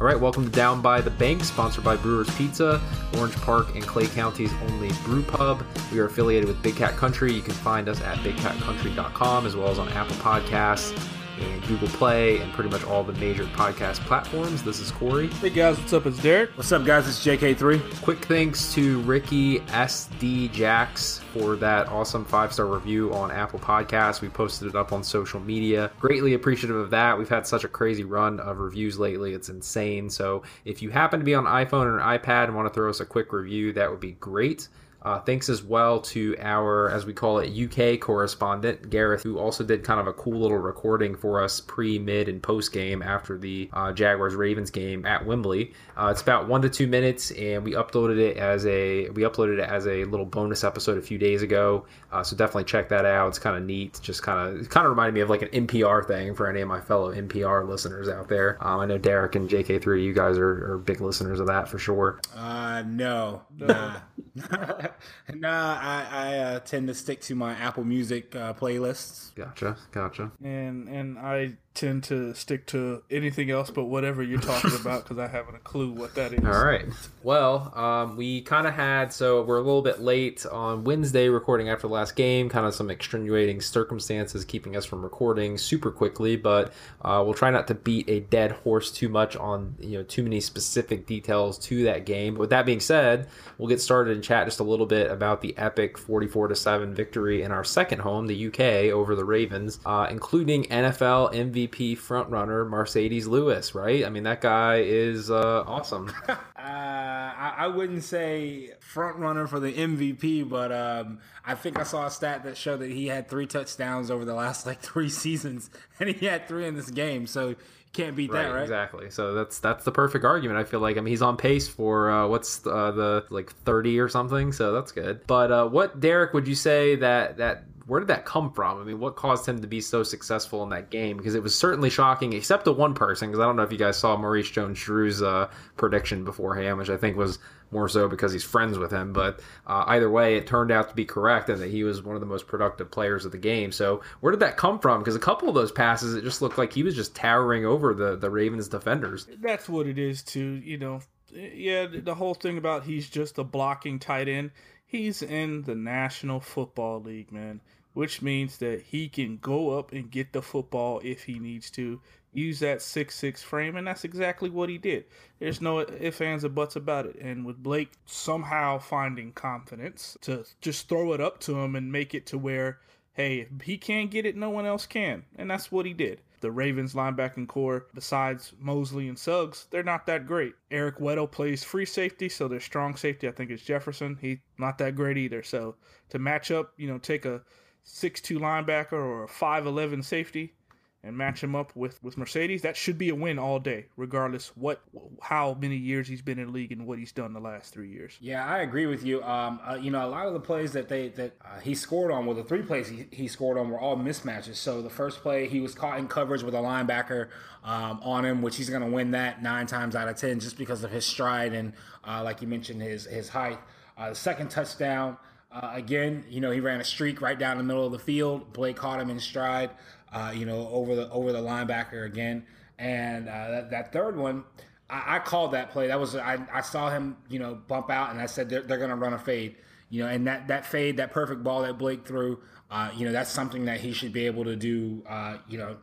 All right, welcome to Down by the Bank, sponsored by Brewers Pizza, Orange Park and Clay County's only brew pub. We are affiliated with Big Cat Country. You can find us at bigcatcountry.com as well as on Apple Podcasts and Google Play and pretty much all the major podcast platforms. This is Corey. Hey guys, what's up? It's Derek. What's up, guys? It's JK3. Quick thanks to Ricky SD Jax for that awesome five star review on Apple Podcasts. We posted it up on social media. Greatly appreciative of that. We've had such a crazy run of reviews lately. It's insane. So if you happen to be on iPhone or an iPad and want to throw us a quick review, that would be great. Uh, thanks as well to our, as we call it, UK correspondent, Gareth, who also did kind of a cool little recording for us pre, mid, and post game after the uh, Jaguars Ravens game at Wembley. Uh, it's about one to two minutes, and we uploaded it as a we uploaded it as a little bonus episode a few days ago. Uh, so definitely check that out. It's kind of neat. Just kind of kind of reminded me of like an NPR thing for any of my fellow NPR listeners out there. Um, I know Derek and JK3, you guys are, are big listeners of that for sure. Uh, no, nah. nah, I, I uh, tend to stick to my Apple Music uh, playlists. Gotcha, gotcha. And and I tend to stick to anything else but whatever you're talking about because I haven't a clue what that is. All right. Well, um, we kind of had so we're a little bit late on Wednesday recording after the last game. Kind of some extenuating circumstances keeping us from recording super quickly, but uh, we'll try not to beat a dead horse too much on you know too many specific details to that game. But with that being said, we'll get started and chat just a little bit about the epic 44 to seven victory in our second home, the UK, over the Ravens, uh, including NFL MVP MVP frontrunner Marcedes Lewis, right? I mean, that guy is uh, awesome. uh, I, I, wouldn't say frontrunner for the MVP, but um, I think I saw a stat that showed that he had three touchdowns over the last like three seasons, and he had three in this game. So can't beat right, that, right? Exactly. So that's that's the perfect argument. I feel like I mean he's on pace for uh, what's uh, the like thirty or something. So that's good. But uh, what Derek would you say that that where did that come from? I mean, what caused him to be so successful in that game? Because it was certainly shocking, except to one person. Because I don't know if you guys saw Maurice Jones-Drew's uh, prediction beforehand, which I think was more so because he's friends with him. But uh, either way, it turned out to be correct, and that he was one of the most productive players of the game. So where did that come from? Because a couple of those passes, it just looked like he was just towering over the the Ravens defenders. That's what it is, too. You know, yeah, the whole thing about he's just a blocking tight end. He's in the National Football League, man which means that he can go up and get the football if he needs to. Use that six six frame, and that's exactly what he did. There's no ifs, ands, or buts about it. And with Blake somehow finding confidence to just throw it up to him and make it to where, hey, if he can't get it, no one else can. And that's what he did. The Ravens linebacking core, besides Mosley and Suggs, they're not that great. Eric Weddle plays free safety, so their strong safety, I think, is Jefferson. He's not that great either. So to match up, you know, take a six-two linebacker or a five-eleven safety and match him up with, with Marcedes, that should be a win all day, regardless what how many years he's been in the league and what he's done the last three years. Yeah, I agree with you. Um, uh, you know, a lot of the plays that they that uh, he scored on, well, the three plays he, he scored on were all mismatches. So the first play, he was caught in coverage with a linebacker um, on him, which he's going to win that nine times out of ten just because of his stride and, uh, like you mentioned, his his height. Uh, the second touchdown. Uh, again, you know, he ran a streak right down the middle of the field. Blake caught him in stride, uh, you know, over the over the linebacker again. And uh, that, that, third one, I, I, called that play. That was I, I, saw him, you know, bump out, and I said they're, they're going to run a fade. You know, and that that fade, that perfect ball that Blake threw, uh, you know, that's something that he should be able to do. Uh, you know,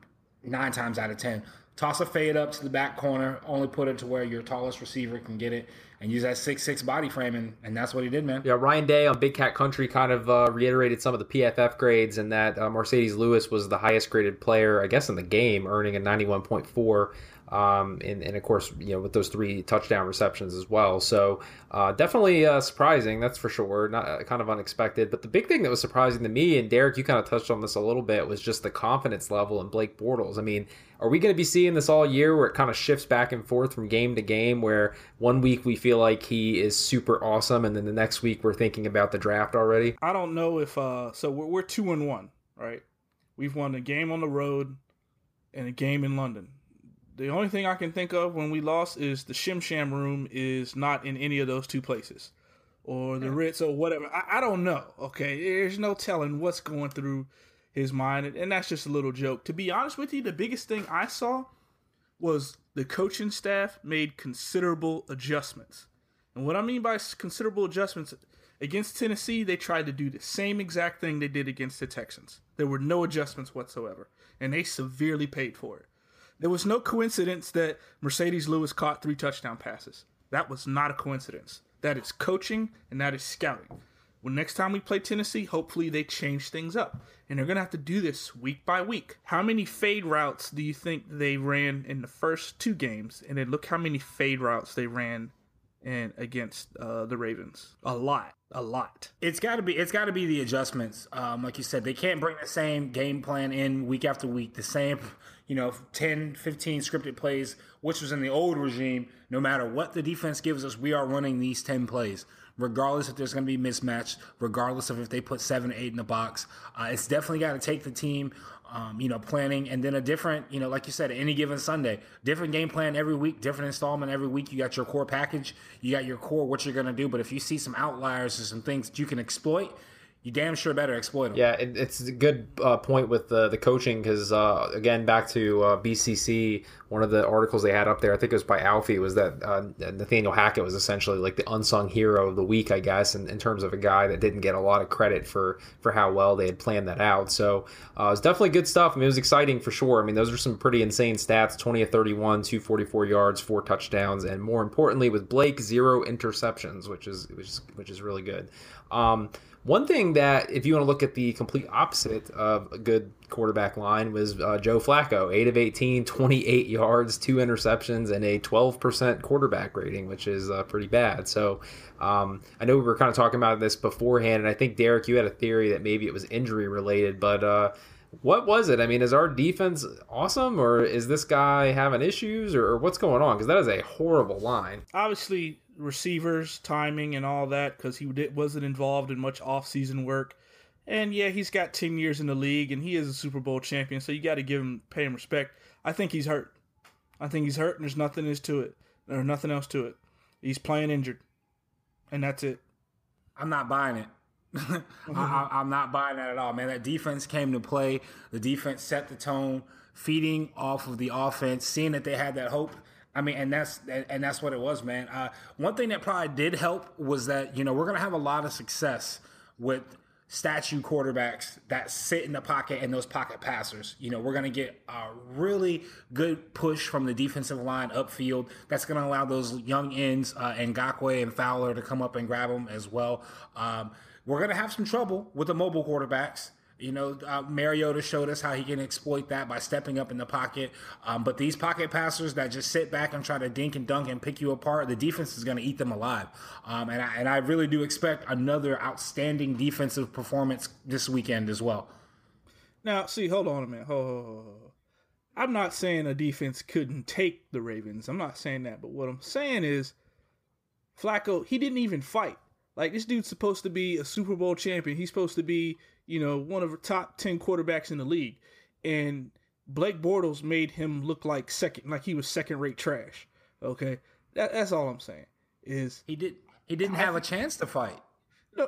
nine times out of ten. Toss a fade up to the back corner, only put it to where your tallest receiver can get it and use that six six body frame, and, and that's what he did, man. Yeah, Ryan Day on Big Cat Country kind of uh, reiterated some of the PFF grades, and that uh, Marcedes Lewis was the highest graded player, I guess, in the game, earning a ninety one point four. Um, and, and of course, you know, with those three touchdown receptions as well. So uh, definitely uh, surprising, that's for sure. Not uh, kind of unexpected. But the big thing that was surprising to me, and Derek, you kind of touched on this a little bit, was just the confidence level in Blake Bortles. I mean, are we going to be seeing this all year where it kind of shifts back and forth from game to game where one week we feel like he is super awesome and then the next week we're thinking about the draft already? I don't know if uh so we're, we're 2 and 1, right? We've won a game on the road and a game in London. The only thing I can think of when we lost is the Shim Sham room is not in any of those two places. Or the Ritz or whatever. I, I don't know. Okay. There's no telling what's going through his mind, and that's just a little joke. To be honest with you, the biggest thing I saw was the coaching staff made considerable adjustments. And what I mean by considerable adjustments, against Tennessee, they tried to do the same exact thing they did against the Texans. There were no adjustments whatsoever, and they severely paid for it. There was no coincidence that Marcedes Lewis caught three touchdown passes. That was not a coincidence. That is coaching and that is scouting. Well, next time we play Tennessee, hopefully they change things up. And they're going to have to do this week by week. How many fade routes do you think they ran in the first two games? And then look how many fade routes they ran and against uh, the Ravens. A lot, a lot. It's got to be. It's got to be the adjustments. Um, like you said, they can't bring the same game plan in week after week. The same, you know, 10, 15 scripted plays, which was in the old regime. No matter what the defense gives us, we are running these ten plays regardless if there's going to be mismatch, regardless of if they put seven, eight in the box. Uh, it's definitely got to take the team, um, you know, planning and then a different, you know, like you said, any given Sunday, different game plan every week, different installment every week. You got your core package, you got your core, what you're going to do. But if you see some outliers or some things that you can exploit, you damn sure better exploit them. Yeah, it, it's a good uh, point with the the coaching because uh, again, back to uh, BCC, one of the articles they had up there, I think it was by Alfie, was that uh, Nathaniel Hackett was essentially like the unsung hero of the week, I guess, in, in, terms of a guy that didn't get a lot of credit for for how well they had planned that out. So uh, it's definitely good stuff. I mean, it was exciting for sure. I mean, those are some pretty insane stats: twenty of thirty-one, two forty-four yards, four touchdowns, and more importantly, with Blake, zero interceptions, which is which is which is really good. Um, one thing that, if you want to look at the complete opposite of a good quarterback line, was uh, Joe Flacco, 8 of 18, 28 yards, two interceptions, and a 12% quarterback rating, which is uh, pretty bad. So um, I know we were kind of talking about this beforehand, and I think, Derek, you had a theory that maybe it was injury related, but. Uh, what was it? I mean, is our defense awesome, or is this guy having issues, or, or what's going on? Because that is a horrible line. Obviously, receivers, timing, and all that because he wasn't involved in much off-season work. And yeah, he's got ten years in the league, and he is a Super Bowl champion, so you got to give him pay him respect. I think he's hurt. I think he's hurt, and there's nothing is to it. or nothing else to it. He's playing injured, and that's it. I'm not buying it. I, am not buying that at all, man. That defense came to play. The defense set the tone, feeding off of the offense, seeing that they had that hope I mean, and that's and that's what it was, man. Uh, one thing that probably did help was that you know we're gonna have a lot of success with statue quarterbacks that sit in the pocket and those pocket passers. You know, we're going to get a really good push from the defensive line upfield. That's going to allow those young ends, uh, Ngakoue and Fowler, to come up and grab them as well. Um, we're going to have some trouble with the mobile quarterbacks. You know, uh, Mariota showed us how he can exploit that by stepping up in the pocket. Um, but these pocket passers that just sit back and try to dink and dunk and pick you apart, the defense is going to eat them alive. Um, and, I, and I really do expect another outstanding defensive performance this weekend as well. Now, see, hold on a minute. Hold, hold, hold. I'm not saying a defense couldn't take the Ravens. I'm not saying that. But what I'm saying is, Flacco, he didn't even fight. Like, this dude's supposed to be a Super Bowl champion. He's supposed to be you know, one of the top 10 quarterbacks in the league. And Blake Bortles made him look like second, like he was second rate trash. Okay. That, that's all I'm saying is he did, he didn't have a chance to fight. No,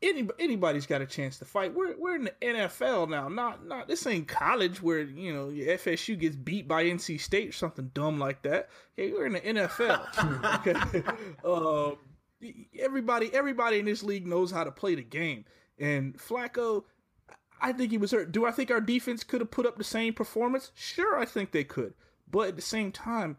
any, anybody's got a chance to fight. We're we're in the NFL now. Not not this ain't college where you know FSU gets beat by NC State or something dumb like that. Okay, we're in the NFL. okay, uh, everybody everybody in this league knows how to play the game. And Flacco, I think he was hurt. Do I think our defense could have put up the same performance? Sure, I think they could. But at the same time,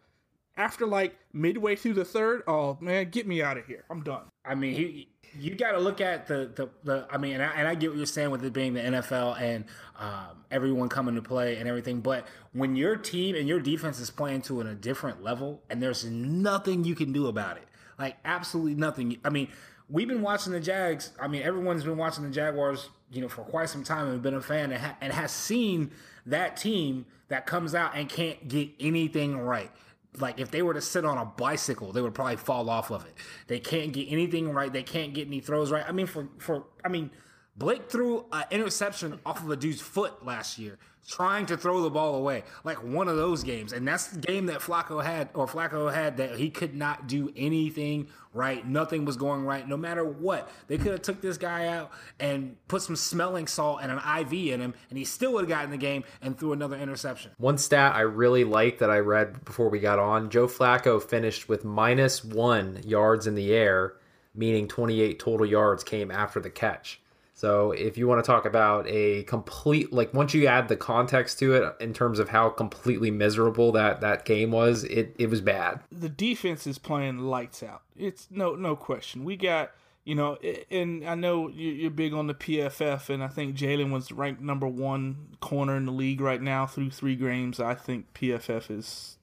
after like midway through the third, oh man, get me out of here. I'm done. I mean, he, you got to look at the, the, the I mean, and I, and I, get what you're saying with it being the NFL and um, everyone coming to play and everything. But when your team and your defense is playing to a different level and there's nothing you can do about it, like absolutely nothing. I mean, we've been watching the Jags. I mean, everyone's been watching the Jaguars, you know, for quite some time and been a fan and, ha- and has seen that team that comes out and can't get anything right. Like if they were to sit on a bicycle, they would probably fall off of it. They can't get anything right. They can't get any throws right. I mean, for for I mean, Blake threw an interception off of a dude's foot last year, trying to throw the ball away, like one of those games. And that's the game that Flacco had, or Flacco had, that he could not do anything right. Nothing was going right, no matter what. They could have took this guy out and put some smelling salt and an IV in him, and he still would have gotten the game and threw another interception. One stat I really liked that I read before we got on: Joe Flacco finished with minus one yards in the air, meaning 28 total yards came after the catch. So if you want to talk about a complete like once you add the context to it in terms of how completely miserable that that game was, it it was bad. The defense is playing lights out. It's no no question. We got you know, and I know you're big on the PFF, and I think Jalen was ranked number one corner in the league right now through three games. I think PFF is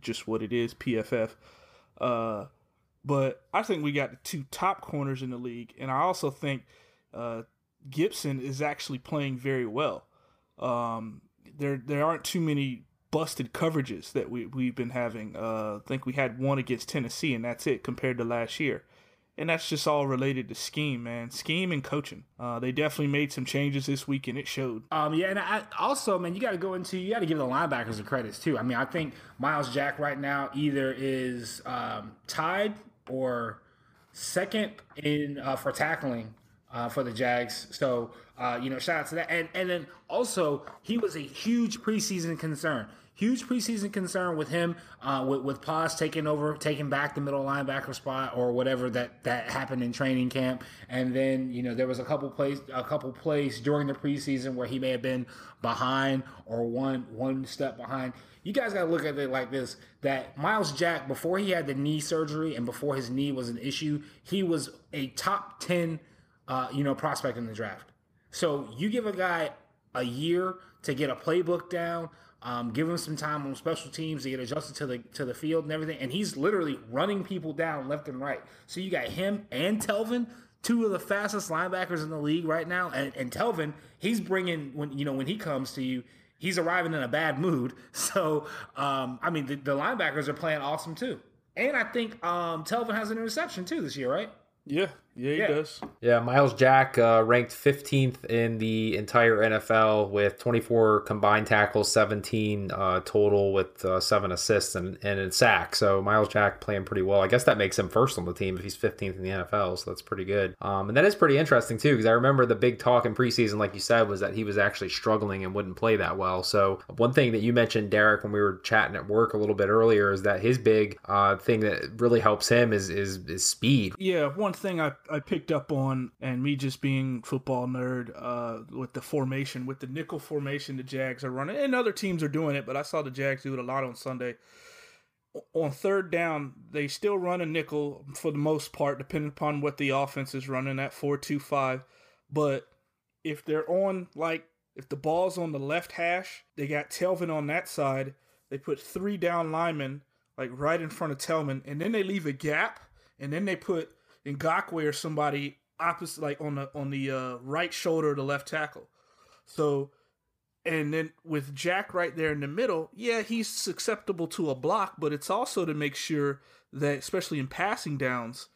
just what it is, PFF. Uh, but I think we got the two top corners in the league, and I also think uh, Gibson is actually playing very well. Um, there there aren't too many busted coverages that we we've been having. Uh, I think we had one against Tennessee, and that's it compared to last year. And that's just all related to scheme, man. Scheme and coaching. Uh, they definitely made some changes this week, and it showed. Um, yeah, and I, also, man, you got to go into you got to give the linebackers the credits too. I mean, I think Myles Jack right now either is um, tied or second in uh, for tackling uh, for the Jags. So uh, you know, shout out to that. And and then also he was a huge preseason concern. Huge preseason concern with him, uh, with with Poz taking over, taking back the middle linebacker spot or whatever that that happened in training camp. And then you know there was a couple plays, a couple plays during the preseason where he may have been behind or one one step behind. You guys got to look at it like this: that Myles Jack, before he had the knee surgery and before his knee was an issue, he was a top ten uh, you know, prospect in the draft. So you give a guy a year to get a playbook down, um, give him some time on special teams to get adjusted to the to the field and everything, and he's literally running people down left and right. So you got him and Telvin, two of the fastest linebackers in the league right now, and, and Telvin, he's bringing when you know when he comes to you, he's arriving in a bad mood. So um, I mean, the, the, linebackers are playing awesome too, and I think um, Telvin has an interception too this year, right? Yeah, yeah, he yeah. does. Yeah, Myles Jack uh, ranked 15th in the entire NFL with 24 combined tackles, 17 uh, total with uh, seven assists and, and a sack. So Myles Jack playing pretty well. I guess that makes him first on the team if he's 15th in the NFL. So that's pretty good. Um, and that is pretty interesting too because I remember the big talk in preseason, like you said, was that he was actually struggling and wouldn't play that well. So one thing that you mentioned, Derek, when we were chatting at work a little bit earlier, is that his big uh, thing that really helps him is is, is speed. Yeah, one thing I I picked up on, and me just being football nerd, uh, with the formation, with the nickel formation the Jags are running, and other teams are doing it, but I saw the Jags do it a lot on Sunday. On third down, they still run a nickel for the most part, depending upon what the offense is running at four two five. But if they're on like if the ball's on the left hash, they got Telvin on that side. They put three down linemen like right in front of Telvin, and then they leave a gap, and then they put Ngakoue or somebody opposite, like on the on the uh, right shoulder of the left tackle. So, and then with Jack right there in the middle, yeah, he's susceptible to a block, but it's also to make sure that, especially in passing downs,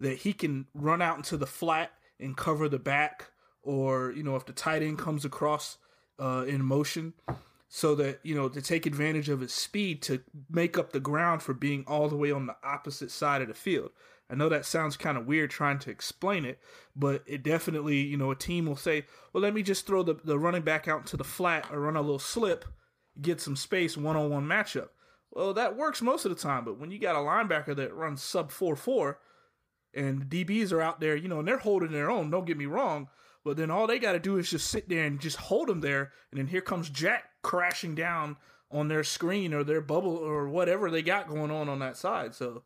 that he can run out into the flat and cover the back, or you know, if the tight end comes across uh, in motion, so that you know to take advantage of his speed to make up the ground for being all the way on the opposite side of the field. I know that sounds kind of weird trying to explain it, but it definitely, you know, a team will say, well, let me just throw the, the running back out into the flat or run a little slip, get some space, one on one matchup. Well, that works most of the time, but when you got a linebacker that runs sub 4 4 and the DBs are out there, you know, and they're holding their own, don't get me wrong, but then all they got to do is just sit there and just hold them there, and then here comes Jack crashing down on their screen or their bubble or whatever they got going on on that side. So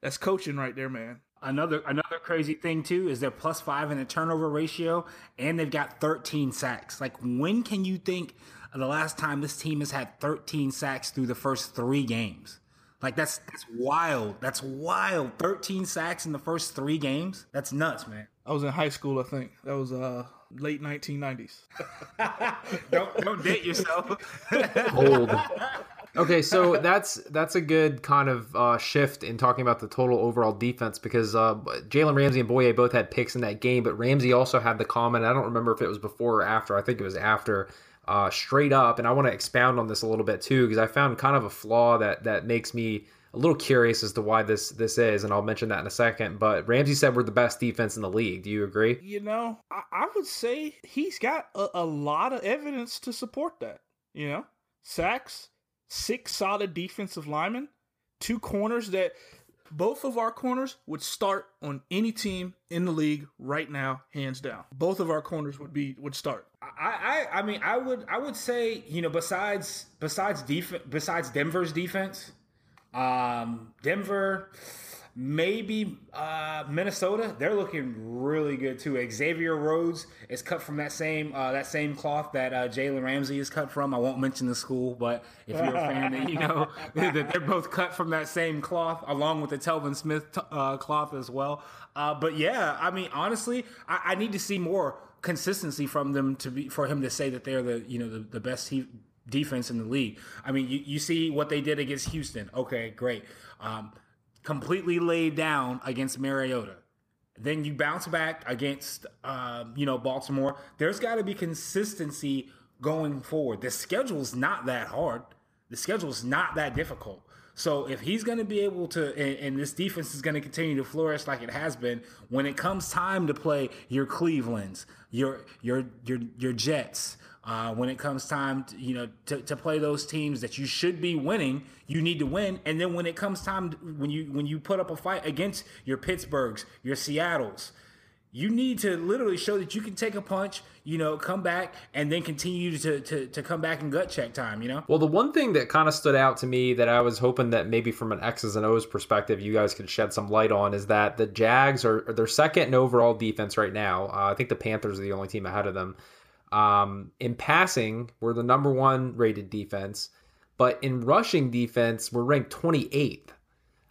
that's coaching right there, man. Another another crazy thing too is they're plus five in the turnover ratio, and they've got 13 sacks. Like, when can you think of the last time this team has had 13 sacks through the first three games? Like that's that's wild. That's wild. 13 sacks in the first three games. That's nuts, man. I was in high school, I think. That was uh late 1990s. don't don't date yourself. Old. Okay, so that's that's a good kind of uh, shift in talking about the total overall defense because uh, Jalen Ramsey and Bouye both had picks in that game, but Ramsey also had the comment. I don't remember if it was before or after. I think it was after. Uh, straight up, and I want to expound on this a little bit too because I found kind of a flaw that that makes me a little curious as to why this this is, and I'll mention that in a second. But Ramsey said we're the best defense in the league. Do you agree? You know, I, I would say he's got a, a lot of evidence to support that. You know, sacks, six solid defensive linemen, two corners that both of our corners would start on any team in the league right now, hands down. Both of our corners would be would start. I, I, I mean, I would, I would say, you know, besides, besides defense, besides Denver's defense, um, Denver, maybe uh, Minnesota. They're looking really good too. Xavier Rhodes is cut from that same uh, that same cloth that uh, Jalen Ramsey is cut from. I won't mention the school, but if you're a fan, you know that they're both cut from that same cloth, along with the Telvin Smith t- uh, cloth as well. Uh, but yeah, I mean, honestly, I, I, need to see more consistency from them to be for him to say that they're the you know the, the best he, defense in the league. I mean, you, you see what they did against Houston. Okay, great. Um, completely laid down against Mariota. Then you bounce back against, uh, you know, Baltimore. There's got to be consistency going forward. The schedule's not that hard. The schedule's not that difficult. So if he's going to be able to, and, and, this defense is going to continue to flourish like it has been, when it comes time to play your Cleveland's, your your your your Jets, uh, when it comes time, to, you know, to, to play those teams that you should be winning, you need to win. And then when it comes time, to, when you when you put up a fight against your Pittsburghs, your Seattles, you need to literally show that you can take a punch, you know, come back and then continue to, to, to come back in gut check time, you know? Well, the one thing that kind of stood out to me that I was hoping that maybe from an X's and O's perspective, you guys could shed some light on is that the Jags are, they're second in overall defense right now. Uh, I think the Panthers are the only team ahead of them. Um, in passing, we're the number one rated defense, but in rushing defense, we're ranked 28th.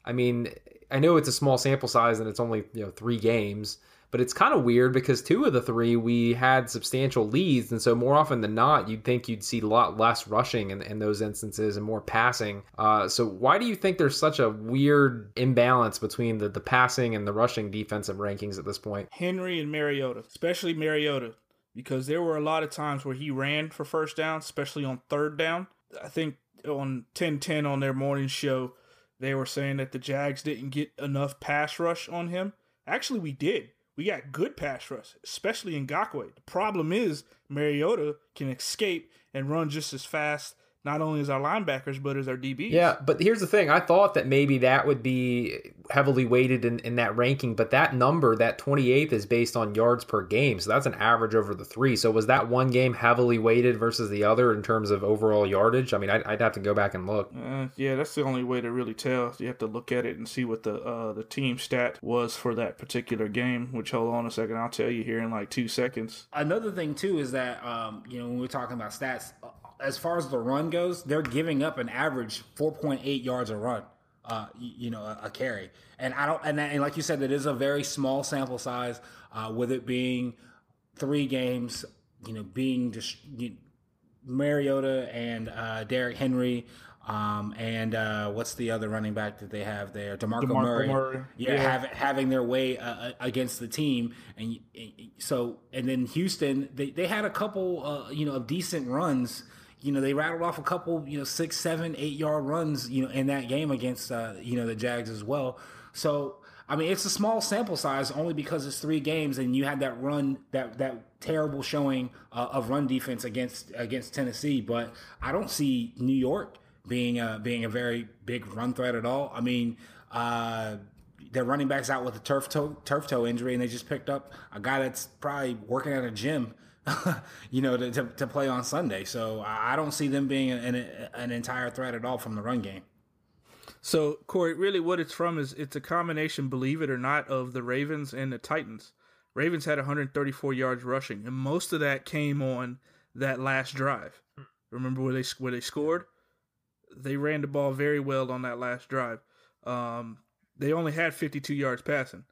I mean, I know it's a small sample size and it's only you know three games, but it's kind of weird because two of the three we had substantial leads, and so more often than not, you'd think you'd see a lot less rushing in, in those instances and more passing. Uh, so why do you think there's such a weird imbalance between the the passing and the rushing defensive rankings at this point? Henry and Mariota, especially Mariota because there were a lot of times where he ran for first down, especially on third down. I think on 1010 on their morning show, they were saying that the Jags didn't get enough pass rush on him. Actually, we did. We got good pass rush, especially in Ngakoue. The problem is Mariota can escape and run just as fast not only as our linebackers but as our DBs. Yeah, but here's the thing: I thought that maybe that would be heavily weighted in, in that ranking, but that number, that 28th, is based on yards per game, so that's an average over the three. So was that one game heavily weighted versus the other in terms of overall yardage? I mean, I'd, I'd have to go back and look. Uh, yeah, that's the only way to really tell. You have to look at it and see what the uh, the team stat was for that particular game. Which hold on a second, I'll tell you here in like two seconds. Another thing too is that um, you know when we're talking about stats as far as the run goes, they're giving up an average 4.8 yards a run. Uh, you, know, a, a, carry, and I don't, and, and, like you said, it is a very small sample size. Uh, with it being three games, you know, being just you, Mariota and uh, Derrick Henry, um, and uh, what's the other running back that they have there? Demarco, DeMarco Murray. Murray. Yeah, yeah. Have, having their way uh, uh against the team, and so and then Houston, they, they had a couple, uh, you know, of decent runs you know, they rattled off a couple, you know, six, seven, eight yard runs, you know, in that game against, uh, you know, the Jags as well. So, I mean, it's a small sample size only because it's three games, and you had that run, that that terrible showing uh, of run defense against against Tennessee. But I don't see New York being a, being a very big run threat at all. I mean, uh, their running backs out with a turf toe turf toe injury, and they just picked up a guy that's probably working at a gym you know, to, to, to, play on Sunday. So I don't see them being an, an entire threat at all from the run game. So Corey, really, what it's from is it's a combination, believe it or not, of the Ravens and the Titans. Ravens had 134 yards rushing, and most of that came on that last drive. Remember where they where they scored? They ran the ball very well on that last drive. Um, they only had 52 yards passing,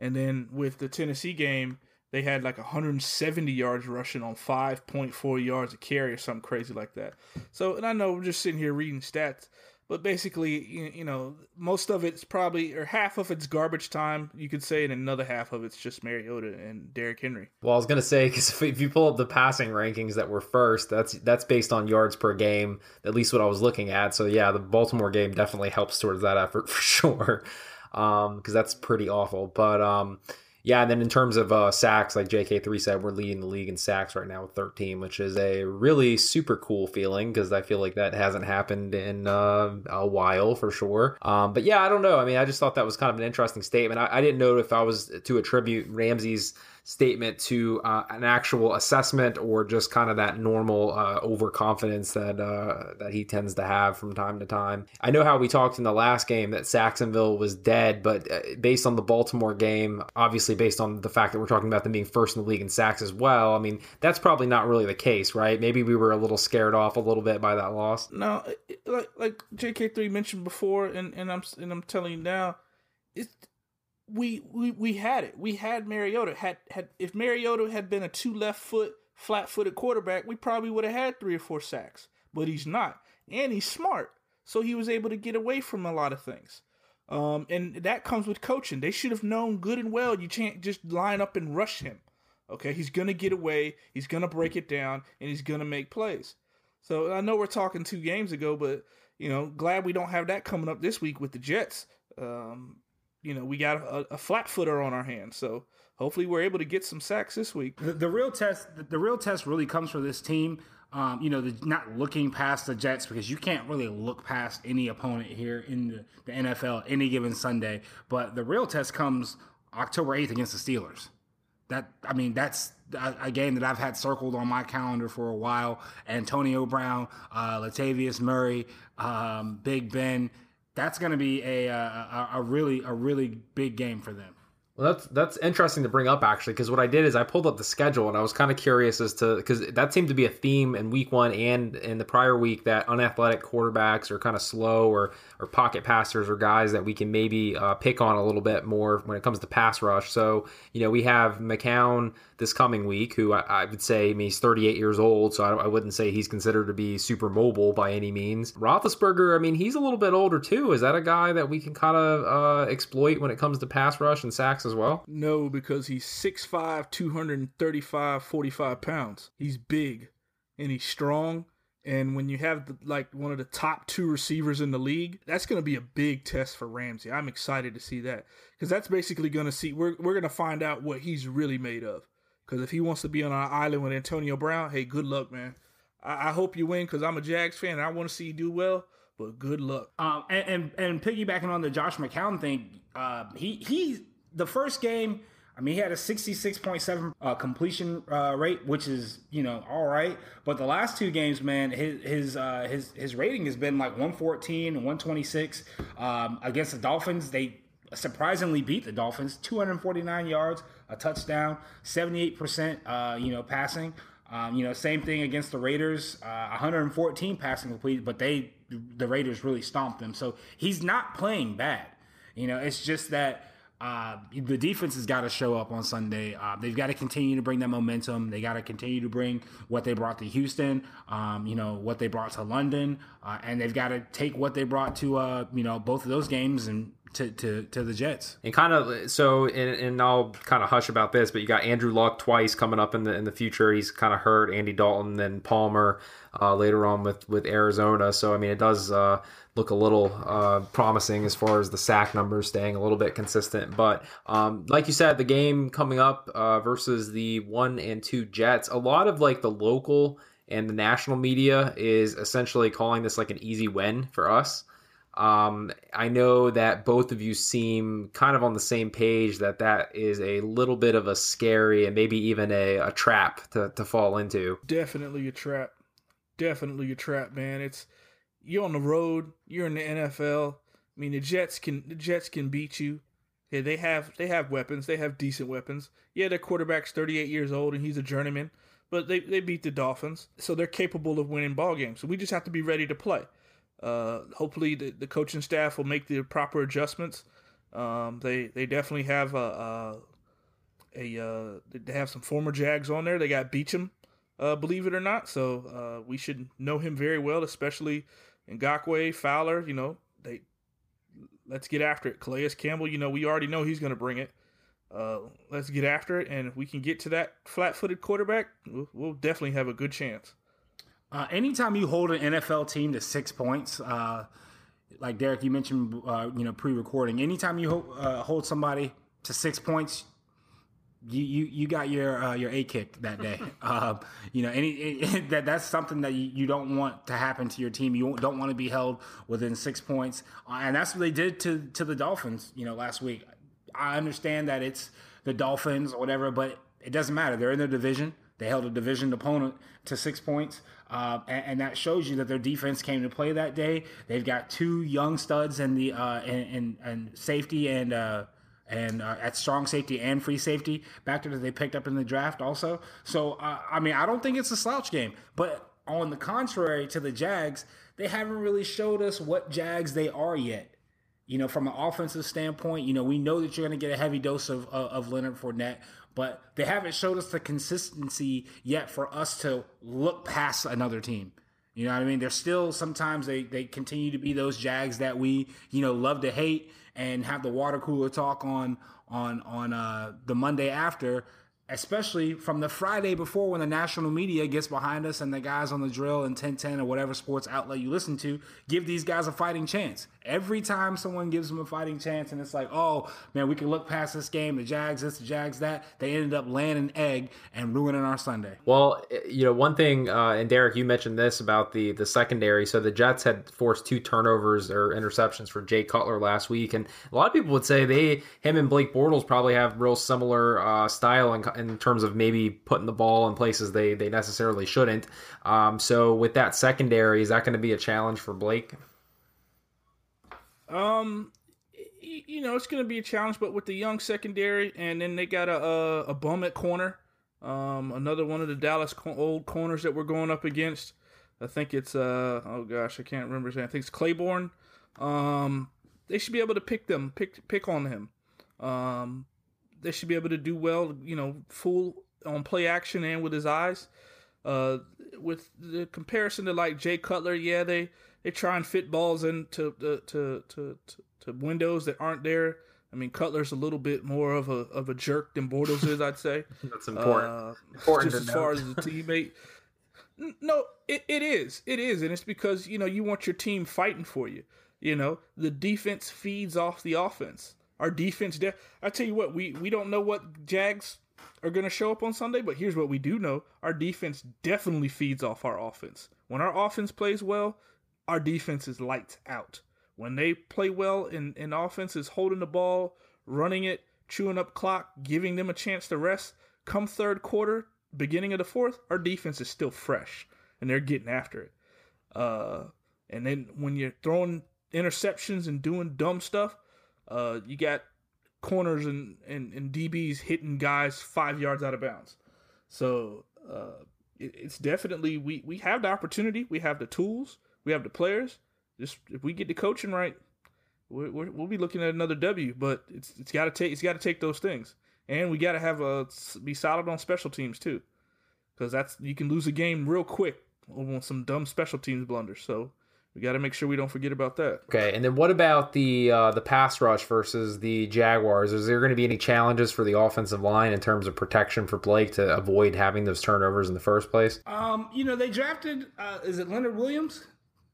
and then with the Tennessee game, they had like 170 yards rushing on 5.4 yards a carry or something crazy like that. So, and I know we're just sitting here reading stats, but basically, you, know, most of it's probably, or half of it's garbage time, you could say, and another half of it's just Mariota and Derrick Henry. Well, I was gonna say because if, if you pull up the passing rankings that were first, that's that's based on yards per game, at least what I was looking at. So yeah, the Baltimore game definitely helps towards that effort for sure, because um, that's pretty awful. But um, yeah, and then in terms of uh, sacks, like JK3 said, we're leading the league in sacks right now with 13, which is a really super cool feeling because I feel like that hasn't happened in uh, a while for sure. Um, but yeah, I don't know. I mean, I just thought that was kind of an interesting statement. I, I didn't know if I was to attribute Ramsey's statement to uh, an actual assessment or just kind of that normal uh, overconfidence that uh, that he tends to have from time to time. I know how we talked in the last game that Sacksonville was dead, but uh, based on the Baltimore game, obviously based on the fact that we're talking about them being first in the league in sacks as well, I mean that's probably not really the case, right? Maybe we were a little scared off a little bit by that loss. No, like like JK3 mentioned before, and, and I'm and I'm telling you now, it's we, we we had it. We had Mariota. Had had if Mariota had been a two left foot flat footed quarterback, we probably would have had three or four sacks. But he's not, and he's smart, so he was able to get away from a lot of things. Um, and that comes with coaching. They should have known good and well you can't just line up and rush him. Okay, he's gonna get away. He's gonna break it down, and he's gonna make plays. So I know we're talking two games ago, but you know, glad we don't have that coming up this week with the Jets. Um, you know, we got a, a flat footer on our hands. So hopefully we're able to get some sacks this week. The, the real test, the, the, real test really comes for this team. Um, you know, the, not looking past the Jets because you can't really look past any opponent here in the, the NFL any given Sunday. But the real test comes October 8th against the Steelers. That I mean, that's a, game that I've had circled on my calendar for a while. Antonio Brown, uh, Latavius Murray, um, Big Ben that's going to be a, uh, a, a really a really big game for them. Well, that's that's interesting to bring up actually, because what I did is I pulled up the schedule and I was kind of curious as to because that seemed to be a theme in week one and in the prior week that unathletic quarterbacks are kind of slow or or pocket passers or guys that we can maybe uh, pick on a little bit more when it comes to pass rush. So you know we have McCown this coming week, who I, I would say I mean, he's 38 years old, so I, I, wouldn't say he's considered to be super mobile by any means. Roethlisberger, I mean, he's a little bit older too. Is that a guy that we can kind of uh, exploit when it comes to pass rush and sacks as well? No, because he's 6'5", 235, 45 pounds. He's big and he's strong. And when you have the, like one of the top two receivers in the league, that's going to be a big test for Ramsey. I'm excited to see that because that's basically going to see we're we're going to find out what he's really made of. Because if he wants to be on an island with Antonio Brown, hey, good luck, man. I, I hope you win because I'm a Jags fan and I want to see you do well. But good luck. Um, and, and, and piggybacking on the Josh McCown thing, uh, he he the first game. I mean, he had a 66.7 uh, completion uh, rate, which is you know all right. But the last two games, man, his his uh, his his rating has been like 114 and 126 um, against the Dolphins. They surprisingly beat the Dolphins, 249 yards, a touchdown, 78%, uh, you know, passing. Um, you know, same thing against the Raiders, uh, 114 passing complete, but they, the Raiders really stomped them. So he's not playing bad. You know, it's just that uh, the defense has got to show up on Sunday. Uh, they've got to continue to bring that momentum. They got to continue to bring what they brought to Houston, um, you know, what they brought to London, uh, and they've got to take what they brought to, uh, you know, both of those games and to, to, to the Jets. And kind of so, and, and I'll kind of hush about this, but you got Andrew Luck twice coming up in the in the future. He's kind of hurt. Andy Dalton, then Palmer uh, later on with with Arizona. So I mean, it does uh, look a little uh, promising as far as the sack numbers staying a little bit consistent. But um, like you said, the game coming up uh, versus the one and two Jets, a lot of like the local and the national media is essentially calling this like an easy win for us. Um, I know that both of you seem kind of on the same page that that is a little bit of a scary and maybe even a, a trap to, to fall into. Definitely a trap. Definitely a trap, man. It's you're on the road. You're in the NFL. I mean, the Jets can the Jets can beat you. Yeah, they have they have weapons. They have decent weapons. Yeah, their quarterback's 38 years old and he's a journeyman, but they, they beat the Dolphins, so they're capable of winning ball games. So we just have to be ready to play. Uh, hopefully, the, the coaching staff will make the proper adjustments. Um, they they definitely have a, a, a uh, they have some former Jags on there. They got Beachum, uh, believe it or not. So uh, we should know him very well, especially Ngakoue, Fowler. You know, they let's get after it. Calais Campbell, you know, we already know he's going to bring it. Uh, let's get after it, and if we can get to that flat-footed quarterback, we'll, we'll definitely have a good chance. Uh, anytime you hold an NFL team to six points, uh, like Derek, you mentioned, uh, you know, pre-recording. Anytime you ho- uh, hold somebody to six points, you you, you got your uh, your a kick that day. Um, you know, any it, that that's something that you, you don't want to happen to your team. You don't want to be held within six points, uh, and that's what they did to to the Dolphins. You know, last week. I understand that it's the Dolphins or whatever, but it doesn't matter. They're in their division. They held a division opponent to six points, uh, and, and, that shows you that their defense came to play that day. They've got two young studs in the uh, in, in, in safety and uh, and uh, at strong safety and free safety back to that they picked up in the draft also. So uh, I mean, I don't think it's a slouch game, but on the contrary to the Jags, they haven't really showed us what Jags they are yet. You know, from an offensive standpoint, you know, we know that you're going to get a heavy dose of, of, of Leonard Fournette, but they haven't showed us the consistency yet for us to look past another team. You know what I mean? They're still sometimes they they continue to be those Jags that we you know love to hate and have the water cooler talk on on on uh, the Monday after especially from the Friday before when the national media gets behind us and the guys on the drill and 1010 or whatever sports outlet you listen to give these guys a fighting chance. Every time someone gives them a fighting chance and it's like, oh man, we can look past this game, the Jags this, the Jags that, they ended up laying egg and ruining our Sunday. Well, you know, one thing, uh, and Derek, you mentioned this about the the secondary. So the Jets had forced two turnovers or interceptions for Jay Cutler last week, and a lot of people would say they, him and Blake Bortles probably have real similar uh, style and in terms of maybe putting the ball in places they they necessarily shouldn't. Um, so with that secondary, is that going to be a challenge for Blake? Um, you know, it's going to be a challenge, but with the young secondary, and then they got a a, a bum at corner. Um, another one of the Dallas co- old corners that we're going up against. I think it's uh oh gosh, I can't remember his name. I think it's Claiborne. Um, they should be able to pick them, pick pick on him. Um, they should be able to do well, you know, full on play action and with his eyes. Uh, with the comparison to like Jay Cutler, yeah, they they try and fit balls into to to, to, to, to windows that aren't there. I mean, Cutler's a little bit more of a of a jerk than Bortles is, I'd say. That's important. Uh, important just as far as a teammate. No, it, it is. It is. And it's because, you know, you want your team fighting for you. You know, the defense feeds off the offense. Our defense, de- I tell you what, we we don't know what Jags are going to show up on Sunday, but here's what we do know: our defense definitely feeds off our offense. When our offense plays well, our defense is lights out. When they play well and, and offense is holding the ball, running it, chewing up clock, giving them a chance to rest, come third quarter, beginning of the fourth, our defense is still fresh and they're getting after it. Uh, and then when you're throwing interceptions and doing dumb stuff, uh, you got corners and, and, and DBs hitting guys five yards out of bounds. So uh, it, it's definitely we we have the opportunity, we have the tools, we have the players. Just if we get the coaching right, we will be looking at another W. But it's it's got to take it's got to take those things, and we got to have a be solid on special teams too, because that's you can lose a game real quick on some dumb special teams blunders. So we got to make sure we don't forget about that. Okay, and then what about the uh, the pass rush versus the Jaguars? Is there going to be any challenges for the offensive line in terms of protection for Blake to avoid having those turnovers in the first place? Um, you know, they drafted uh, is it Leonard Williams?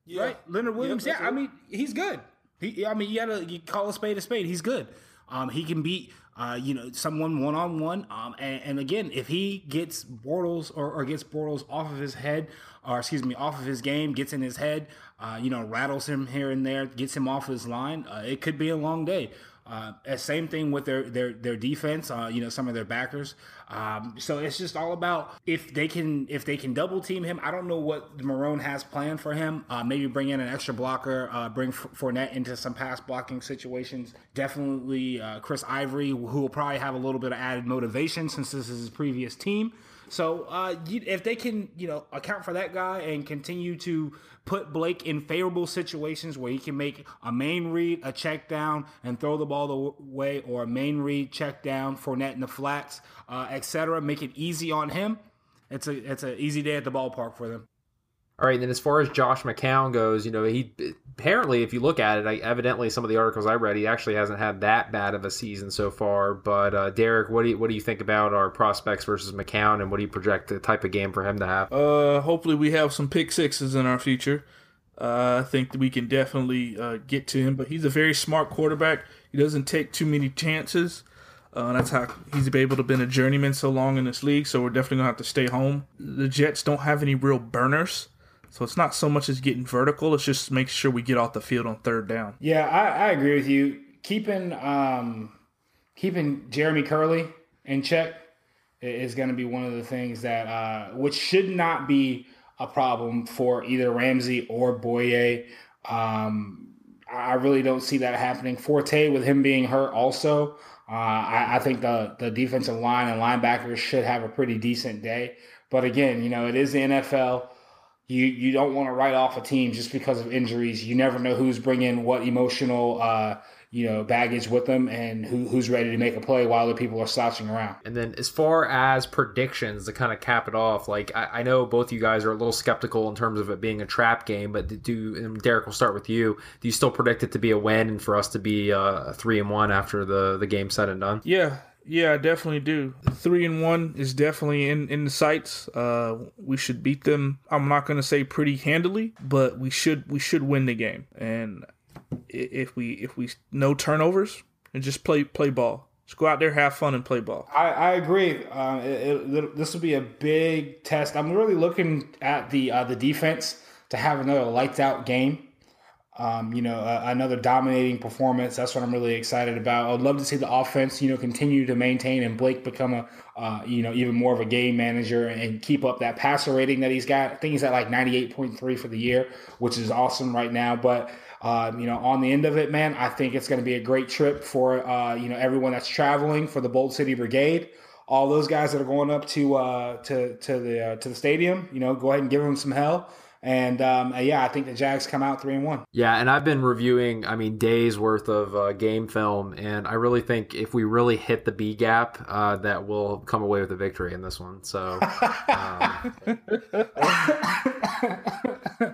Yeah. Right, Leonard Williams. Yep, yeah, I mean, he's good. He, I mean, you gotta you call a spade a spade. He's good. Um, he can beat uh, you know, someone one on one. Um, and, and, again, if he gets Bortles or, or, gets Bortles off of his head, or excuse me, off of his game, gets in his head, uh, you know, rattles him here and there, gets him off his line, uh, it could be a long day. Uh, same thing with their their their defense. Uh, you know, some of their backers. Um, so it's just all about if they can if they can double team him. I don't know what Marrone has planned for him. Uh, maybe bring in an extra blocker, uh, bring Fournette into some pass blocking situations. Definitely uh, Chris Ivory, who will probably have a little bit of added motivation since this is his previous team. So uh, you, if they can, you know, account for that guy and continue to put Blake in favorable situations where he can make a main read, a check down, and throw the ball the way, or a main read, check down, Fournette in the flats, uh, etc. Make it easy on him. It's a it's an easy day at the ballpark for them. All right, and then as far as Josh McCown goes, you know, he apparently, if you look at it, I, evidently some of the articles I read, he actually hasn't had that bad of a season so far. But uh, Derek, what do you what do you think about our prospects versus McCown, and what do you project the type of game for him to have? Uh, hopefully we have some pick sixes in our future. Uh, I think that we can definitely uh, get to him, but he's a very smart quarterback. He doesn't take too many chances. Uh, that's how he's been able to been a journeyman so long in this league. So we're definitely gonna have to stay home. The Jets don't have any real burners. So it's not so much as getting vertical; it's just make sure we get off the field on third down. Yeah, I, I agree with you. Keeping um, keeping Jeremy Kerley in check is going to be one of the things that uh, which should not be a problem for either Ramsey or Bouye. Um, I really don't see that happening. Forte with him being hurt, also, uh, I, I, think the the defensive line and linebackers should have a pretty decent day. But again, you know, it is the NFL you you don't want to write off a team just because of injuries. You never know who's bringing what emotional uh, you know baggage with them and who, who's ready to make a play while the people are slouching around. And then as far as predictions to kind of cap it off, like I, I know both you guys are a little skeptical in terms of it being a trap game, but do and Derek will start with you. Do you still predict it to be a win and for us to be uh, three and one after the the game said and done? Yeah, yeah, I definitely do. Three and one is definitely in in the sights. Uh, we should beat them. I'm not going to say pretty handily, but we should we should win the game. And if we if we no turnovers and just play play ball, just go out there, have fun, and play ball. I, I agree. Uh, it, it, this will be a big test. I'm really looking at the uh, the defense to have another lights out game. Um, you know, uh, another dominating performance. That's what I'm really excited about. I'd love to see the offense, you know, continue to maintain and Blake become a, uh, you know, even more of a game manager and keep up that passer rating that he's got. I think he's at like 98.3 for the year, which is awesome right now. But uh, you know, on the end of it, man, I think it's going to be a great trip for uh, you know everyone that's traveling for the Bold City Brigade. All those guys that are going up to uh, to to the uh, to the stadium, you know, go ahead and give them some hell. And um, yeah, I think the Jags come out three and one. Yeah, and I've been reviewing, I mean, days worth of uh, game film, and I really think if we really hit the B gap, uh, that we'll come away with a victory in this one. So, um,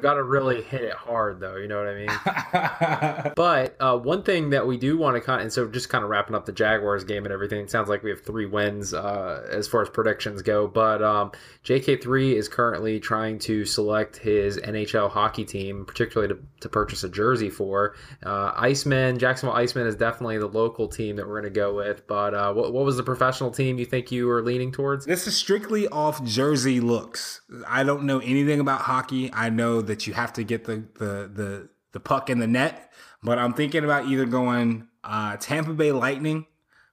got to really hit it hard, though. You know what I mean? but uh, one thing that we do want to kind of, and so just kind of wrapping up the Jaguars game and everything, it sounds like we have three wins uh, as far as predictions go. But um, JK3 is currently trying to select his his NHL hockey team, particularly to, to purchase a jersey for. Uh, Icemen, Jacksonville Icemen is definitely the local team that we're going to go with. But uh, what, what was the professional team you think you were leaning towards? This is strictly off jersey looks. I don't know anything about hockey. I know that you have to get the the the, the puck in the net, but I'm thinking about either going uh, Tampa Bay Lightning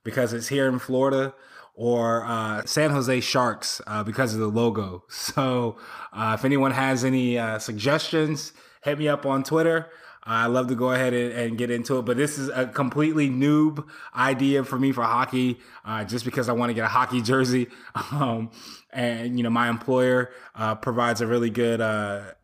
because it's here in Florida or uh, San Jose Sharks uh, because of the logo. So uh, if anyone has any uh, suggestions, hit me up on Twitter. I love to go ahead and, and, get into it, but this is a completely noob idea for me for hockey, uh, just because I want to get a hockey jersey. Um, and you know, my employer uh, provides a really good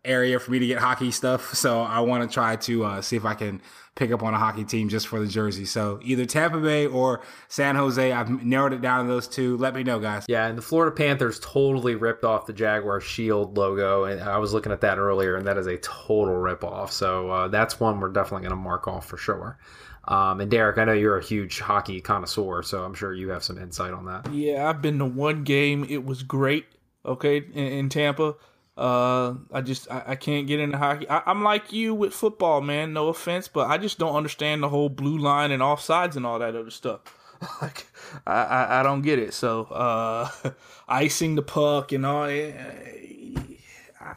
area for me to get hockey stuff, so I want to try to see if I can pick up on a hockey team just for the jersey. So either Tampa Bay or San Jose. I've narrowed it down to those two. Let me know, guys. Yeah, and the Florida Panthers totally ripped off the Jaguar Shield logo, and I was looking at that earlier, and that is a total rip off. So uh, that's one we're definitely going to mark off for sure. Um, and Derek, I know you're a huge hockey connoisseur, so I'm sure you have some insight on that. Yeah, I've been to one game. It was great. Okay, in, in Tampa. Uh, I just I, I, can't get into hockey. I, am like you with football, man. No offense, but I just don't understand the whole blue line and offsides and all that other stuff. like I, I, I don't get it. So uh, icing the puck and all, eh,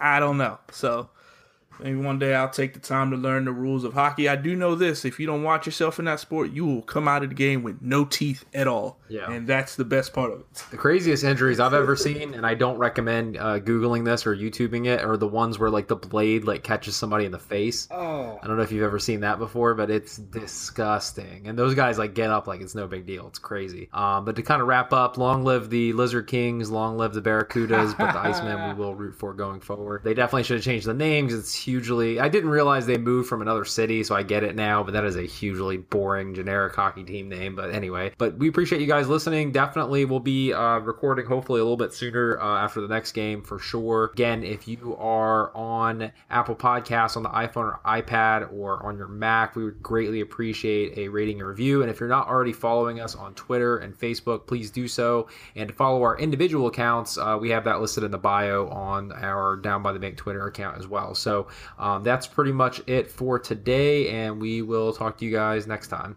I don't know. So Maybe one day I'll take the time to learn the rules of hockey. I do know this: if you don't watch yourself in that sport, you will come out of the game with no teeth at all. Yeah. and that's the best part of it. The craziest injuries I've ever seen, and I don't recommend uh, googling this or YouTubing it, are the ones where like the blade like catches somebody in the face. Oh, I don't know if you've ever seen that before, but it's disgusting. And those guys like get up like it's no big deal. It's crazy. Um, but to kind of wrap up, long live the Lizard Kings, long live the Barracudas, but the Icemen we will root for going forward. They definitely should have changed the names. It's hugely. I didn't realize they moved from another city, so I get it now. But that is a hugely boring generic hockey team name. But anyway, but we appreciate you guys listening. Definitely, we'll be uh, recording hopefully a little bit sooner uh, after the next game for sure. Again, if you are on Apple Podcasts on the iPhone or iPad or on your Mac, we would greatly appreciate a rating and review. And if you're not already following us on Twitter and Facebook, please do so. And follow our individual accounts, uh, we have that listed in the bio on our Down by the Bank Twitter account as well. So um, that's pretty much it for today, and we will talk to you guys next time.